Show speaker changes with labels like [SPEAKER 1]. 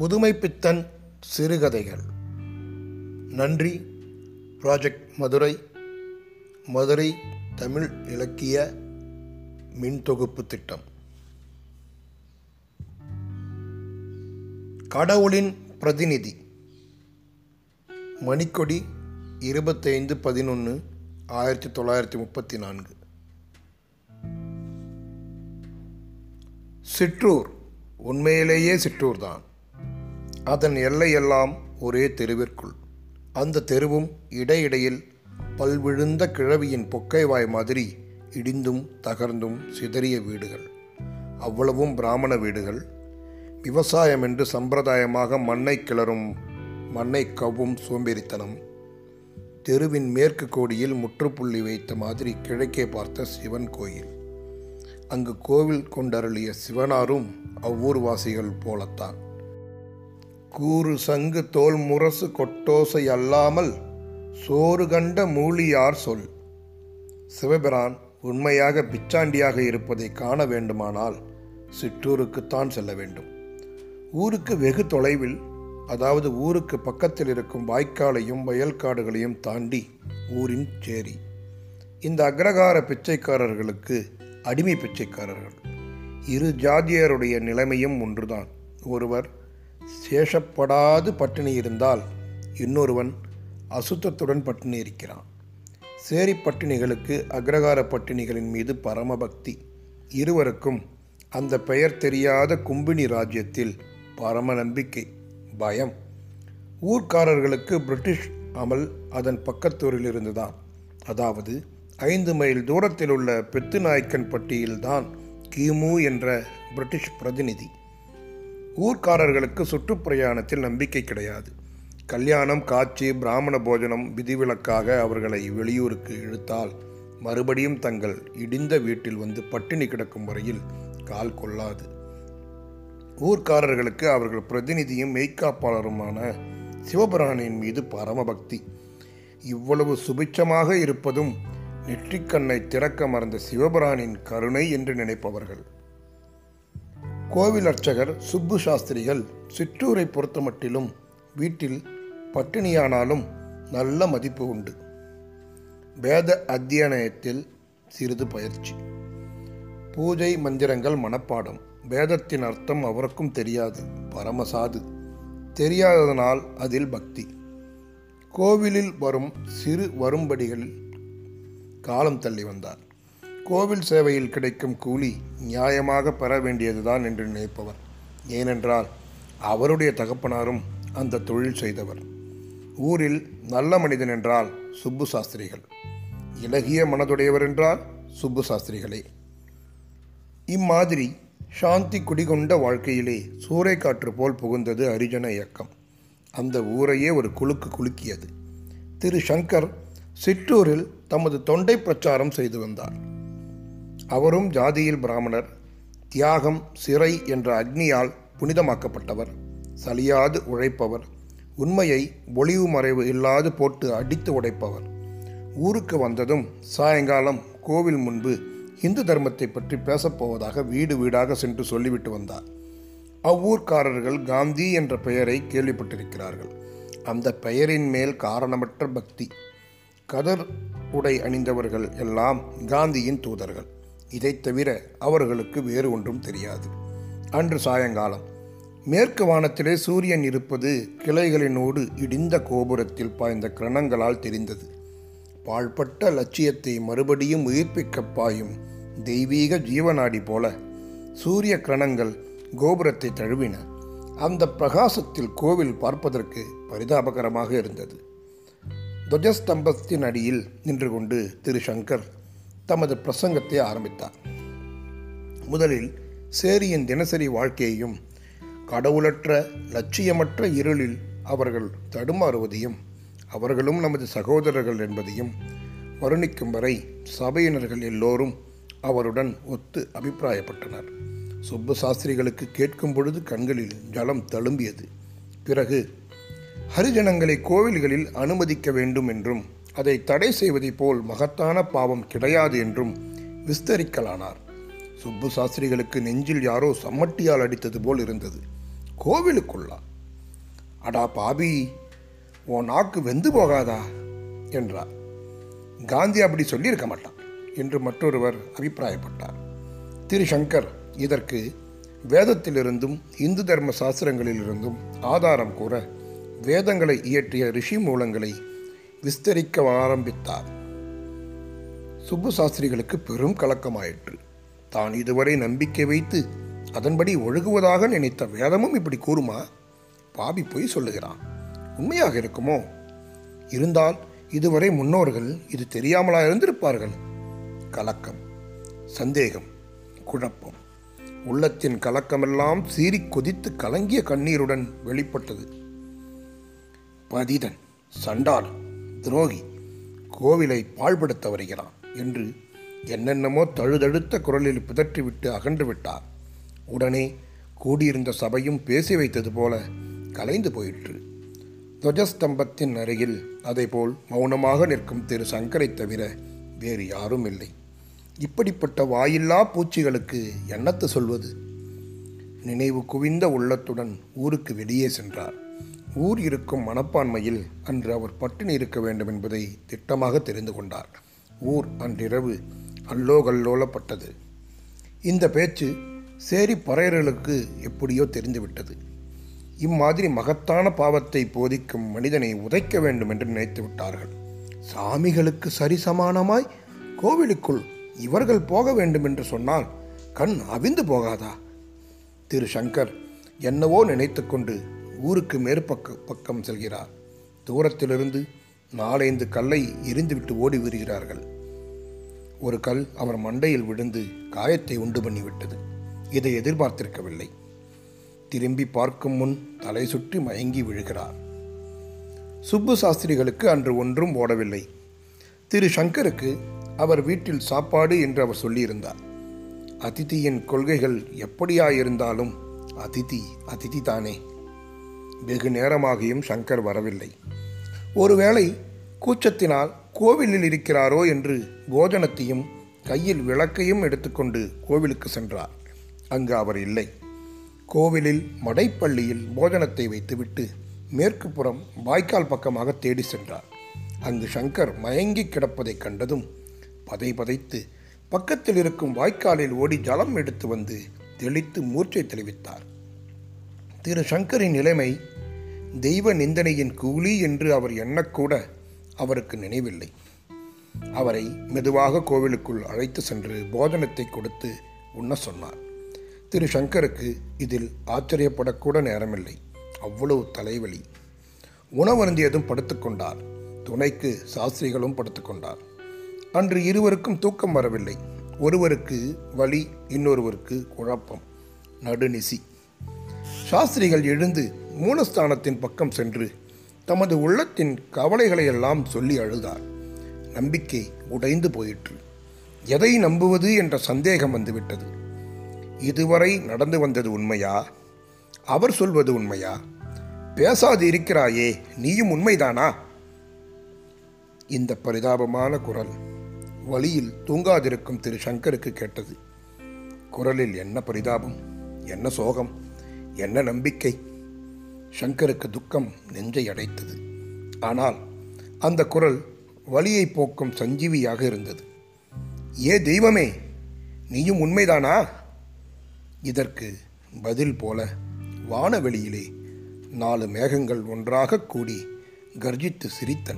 [SPEAKER 1] புதுமைப்பித்தன் சிறுகதைகள். நன்றி ப்ராஜெக்ட் மதுரை. மதுரை தமிழ் இலக்கிய மின்தொகுப்பு திட்டம். கடவுளின் பிரதிநிதி. மணிக்கொடி இருபத்தைந்து பதினொன்று ஆயிரத்தி தொள்ளாயிரத்தி முப்பத்தி நான்கு. சிற்றூர். உண்மையிலேயே சிற்றூர் தான் அதன் எல்லையெல்லாம் ஒரே தெருவிற்குள். அந்த தெருவும் இடையிடையில் பல்விழுந்த கிழவியின் பொக்கைவாய் மாதிரி இடிந்தும் தகர்ந்தும் சிதறிய வீடுகள். அவ்வளவும் பிராமண வீடுகள். விவசாயம் என்று சம்பிரதாயமாக மண்ணை கிளறும் மண்ணை கவ்வும் சோம்பேறித்தனம். தெருவின் மேற்கு கோடியில் முற்றுப்புள்ளி வைத்த மாதிரி கிழக்கே பார்த்த சிவன் கோயில். அங்கு கோவில் கொண்டருளிய சிவனாரும் அவ்வூர்வாசிகள் போலத்தான். கூறு சங்கு தோல் முரசு கொட்டோசை அல்லாமல் சோறு கண்ட மூலியார் சொல். சிவபிரான் உண்மையாக பிச்சாண்டியாக இருப்பதை காண வேண்டுமானால் சிற்றூருக்குத்தான் செல்ல வேண்டும். ஊருக்கு வெகு தொலைவில் அதாவது ஊருக்கு பக்கத்தில் இருக்கும் வாய்க்காலையும் வயல்காடுகளையும் தாண்டி ஊரின் சேரி. இந்த அக்ரகார பிச்சைக்காரர்களுக்கு அடிமை பிச்சைக்காரர்கள். இரு ஜாதியருடைய நிலைமையும் ஒன்றுதான். ஒருவர் சேஷப்படாது பட்டினி இருந்தால் இன்னொருவன் அசுத்தத்துடன் பட்டினி இருக்கிறான். சேரி பட்டினிகளுக்கு அக்ரகார பட்டினிகளின் மீது பரமபக்தி. இருவருக்கும் அந்த பெயர் தெரியாத கும்பினி ராஜ்யத்தில் பரம நம்பிக்கை பயம். ஊர்க்காரர்களுக்கு பிரிட்டிஷ் அமல் அதன் பக்கத்தூரில் இருந்துதான் அதாவது ஐந்து மைல் தூரத்தில் உள்ள பெத்து நாய்க்கன் பட்டியில்தான் கிமு என்ற பிரிட்டிஷ் பிரதிநிதி. ஊர்க்காரர்களுக்கு சுற்றுப்பிரயாணத்தில் நம்பிக்கை கிடையாது. கல்யாணம் காட்சி பிராமண போஜனம் விதிவிலக்காக அவர்களை வெளியூருக்கு இழுத்தால் மறுபடியும் தங்கள் இடிந்த வீட்டில் வந்து பட்டினி கிடக்கும் வரையில் கால் கொள்ளாது. ஊர்க்காரர்களுக்கு அவர்கள் பிரதிநிதியும் மெய்க்காப்பாளருமான சிவபிரானின் மீது பரமபக்தி. இவ்வளவு சுபிட்சமாக இருப்பதும் நெற்றிக்கண்ணை திறக்க மறந்த சிவபிரானின் கருணை என்று நினைப்பவர்கள். கோவில் அர்ச்சகர் சுப்பு சாஸ்திரிகள் சிற்றூரை பொறுத்தமட்டிலும் வீட்டில் பட்டினியானாலும் நல்ல மதிப்பு உண்டு. வேத அத்தியனயத்தில் சிறிது பயிற்சி. பூஜை மந்திரங்கள் மனப்பாடம். வேதத்தின் அர்த்தம் அவருக்கும் தெரியாது. பரமசாது. தெரியாததனால் அதில் பக்தி. கோவிலில் வரும் சிறு வரும்படிகளில் காலம் தள்ளி வந்தார். கோவில் சேவையில் கிடைக்கும் கூலி நியாயமாக பெற வேண்டியதுதான் என்று நினைப்பவர். ஏனென்றால் அவருடைய தகப்பனாரும் அந்த தொழில் செய்தவர். ஊரில் நல்ல மனிதன் என்றால் சுப்பு சாஸ்திரிகள். இலகிய மனதுடையவர் என்றால் சுப்பு சாஸ்திரிகளே. இம்மாதிரி சாந்தி குடிகொண்ட வாழ்க்கையிலே சூறைக்காற்று போல் புகுந்தது ஹரிஜன இயக்கம். அந்த ஊரையே ஒரு குலுக்கு குலுக்கியது. திரு சங்கர் சிற்றூரில் தமது தொண்டை பிரச்சாரம் செய்து வந்தார். அவரும் ஜாதியில் பிராமணர் தியாகம் சிறை என்ற அக்னியால் புனிதமாக்கப்பட்டவர். சலியாது உழைப்பவர். உண்மையை ஒளிவு மறைவு இல்லாது போட்டு அடித்து உடைப்பவர். ஊருக்கு வந்ததும் சாயங்காலம் கோவில் முன்பு இந்து தர்மத்தை பற்றி பேசப்போவதாக வீடு வீடாக சென்று சொல்லிவிட்டு வந்தார். அவ்வூர்க்காரர்கள் காந்தி என்ற பெயரை கேள்விப்பட்டிருக்கிறார்கள். அந்த பெயரின் மேல் காரணமற்ற பக்தி. கதர் உடை அணிந்தவர்கள் எல்லாம் காந்தியின் தூதர்கள். இதைத் தவிர அவர்களுக்கு வேறு ஒன்றும் தெரியாது. அன்று சாயங்காலம் மேற்கு வானத்திலே சூரியன் இருப்பது கிளைகளினோடு இடிந்த கோபுரத்தில் பாய்ந்த கிரணங்களால் தெரிந்தது. பாழ்பட்ட லட்சியத்தை மறுபடியும் உயிர்ப்பிக்க பாயும் தெய்வீக ஜீவநாடி போல சூரிய கிரணங்கள் கோபுரத்தை தழுவின. அந்த பிரகாசத்தில் கோவில் பார்ப்பதற்கு பரிதாபகரமாக இருந்தது. துவஜஸ்தம்பத்தின் அடியில் நின்று கொண்டு திரு சங்கர் தமது பிரசங்கத்தை ஆரம்பித்தார். முதலில் சேரியின் தினசரி வாழ்க்கையையும் கடவுளற்ற லட்சியமற்ற இருளில் அவர்கள் தடுமாறுவதையும் அவர்களும் நமது சகோதரர்கள் என்பதையும் வருணிக்கும் வரை சபையினர்கள் எல்லோரும் அவருடன் ஒத்து அபிப்பிராயப்பட்டனர். சுப்பு சாஸ்திரிகளுக்கு கேட்கும் பொழுது கண்களில் ஜலம் தழும்பியது. பிறகு ஹரிஜனங்களை கோவில்களில் அனுமதிக்க வேண்டும் என்றும் அதை தடை செய்வதைப் போல் மகத்தான பாவம் கிடையாது என்றும் விஸ்தரிக்கலானார். சுப்பு சாஸ்திரிகளுக்கு நெஞ்சில் யாரோ சம்மட்டியால் அடித்தது போல் இருந்தது. கோவிலுக்குள்ளா? அடா பாபி உன் நாக்கு வெந்து போகாதா? என்றார். காந்தி அப்படி சொல்லியிருக்க மாட்டான் என்று மற்றொருவர் அபிப்பிராயப்பட்டார். திரு சங்கர் இதற்கு வேதத்திலிருந்தும் இந்து தர்ம சாஸ்திரங்களிலிருந்தும் ஆதாரம் கூற வேதங்களை இயற்றிய ரிஷி மூலங்களை விஸ்தரிக்க ஆரம்பித்தார். சுப்பு சாஸ்திரிகளுக்கு பெரும் கலக்கமாயிற்று. தான் இதுவரை நம்பிக்கை வைத்து அதன்படி ஒழுகுவதாக நினைத்த வேதமும் இப்படி கூறுமா? பாபி பொய் சொல்லுகிறான். உண்மையாக இருக்குமோ? இருந்தால் இதுவரை முன்னோர்கள் இது தெரியாமலா இருந்திருப்பார்கள். கலக்கம் சந்தேகம் குழப்பம். உள்ளத்தின் கலக்கமெல்லாம் சீறி கொதித்து கலங்கிய கண்ணீருடன் வெளிப்பட்டது. பதிதன் சண்டால் துரோகி கோவிலை பாழ்படுத்த வருகிறான் என்று என்னென்னமோ தழுதழுத்த குரலில் பிதற்றிவிட்டு அகன்று விட்டார். உடனே கூடியிருந்த சபையும் பேசி வைத்தது போல கலைந்து போயிற்று. துவஜஸ்தம்பத்தின் அருகில் அதேபோல் மௌனமாக நிற்கும் திரு சங்கரை தவிர வேறு யாரும் இல்லை. இப்படிப்பட்ட வாயில்லா பூச்சிகளுக்கு என்னத்து சொல்வது? நினைவு குவிந்த உள்ளத்துடன் ஊருக்கு வெளியே சென்றார். ஊர் இருக்கும் மனப்பான்மையில் அன்று அவர் பட்டினி இருக்க வேண்டும் என்பதை திட்டமாக தெரிந்து கொண்டார். ஊர் அன்றிரவு அல்லோகல்லோலப்பட்டது. இந்த பேச்சு சேரி பறையர்களுக்கு எப்படியோ தெரிந்துவிட்டது. இம்மாதிரி மகத்தான பாவத்தை போதிக்கும் மனிதனை உதைக்க வேண்டும் என்று நினைத்து விட்டார்கள். சாமிகளுக்கு சரிசமானமாய் கோவிலுக்குள் இவர்கள் போக வேண்டும் என்று சொன்னால் கண் அவிந்து போகாதா? திரு சங்கர் என்னவோ நினைத்துக்கொண்டு ஊருக்கு மேற்பக்க பக்கம் செல்கிறார். தூரத்திலிருந்து நாலைந்து கல்லை எரிந்துவிட்டு ஓடி வருகிறார்கள் ஒரு கல் அவர் மண்டையில் விழுந்து காயத்தை உண்டு பண்ணிவிட்டது. இதை எதிர்பார்த்திருக்கவில்லை. திரும்பி பார்க்கும் முன் தலை சுற்றி மயங்கி விழுகிறார். சுப்பு சாஸ்திரிகளுக்கு அன்று ஒன்றும் ஓடவில்லை. திரு சங்கருக்கு அவர் வீட்டில் சாப்பாடு என்று அவர் சொல்லியிருந்தார். அதிதியின் கொள்கைகள் எப்படியாயிருந்தாலும் அதிதி அதிதி தானே வெகு நேரமாகியும் சங்கர் வரவில்லை. ஒருவேளை கூச்சத்தினால் கோவிலில் இருக்கிறாரோ என்று போஜனத்தையும் கையில் விளக்கையும் எடுத்துக்கொண்டு கோவிலுக்கு சென்றார். அங்கு அவர் இல்லை. கோவிலில் மடைப்பள்ளியில் போஜனத்தை வைத்துவிட்டு மேற்கு புறம் வாய்க்கால் பக்கமாக தேடி சென்றார். அங்கு சங்கர் மயங்கி கிடப்பதைக் கண்டதும் பதை பதைத்து பக்கத்தில் இருக்கும் வாய்க்காலில் ஓடி ஜலம் எடுத்து வந்து தெளித்து மூர்ச்சை தெளிவித்தார். திரு சங்கரின் நிலைமை தெய்வ நிந்தனையின் கூலி என்று அவர் எண்ணக்கூட அவருக்கு நினைவில்லை. அவரை மெதுவாக கோவிலுக்குள் அழைத்து சென்று போஜனத்தை கொடுத்து உண்ண சொன்னார். திரு சங்கருக்கு இதில் ஆச்சரியப்படக்கூட நேரமில்லை. அவ்வளவு தலைவலி. உணவருந்தியதும் படுத்துக்கொண்டார் துணைக்கு சாஸ்திரிகளும் படுத்துக்கொண்டார் அன்று இருவருக்கும் தூக்கம் வரவில்லை. ஒருவருக்கு வலி இன்னொருவருக்கு குழப்பம். நடுநிசி. சாஸ்திரிகள் எழுந்து மூலஸ்தானத்தின் பக்கம் சென்று தமது உள்ளத்தின் கவலைகளையெல்லாம் சொல்லி அழுதார். நம்பிக்கை உடைந்து போயிற்று. எதை நம்புவது என்ற சந்தேகம் வந்துவிட்டது. இதுவரை நடந்து வந்தது உண்மையா? அவர் சொல்வது உண்மையா? பேசாது இருக்கிறாயே நீயும் உண்மைதானா? இந்த பரிதாபமான குரல் வழியில் தூங்காதிருக்கும் திரு சங்கருக்கு கேட்டது. குரலில் என்ன பரிதாபம் என்ன சோகம்? என்ன நம்பிக்கை? சங்கருக்கு துக்கம் நெஞ்சை அடைத்தது. ஆனால் அந்த குரல் வழியை போக்கும் சஞ்சீவியாக இருந்தது. ஏ தெய்வமே நீயும் உண்மைதானா? இதற்கு பதில் போல வானவெளியிலே நாலு மேகங்கள் ஒன்றாக கூடி கர்ஜித்து சிரித்தன.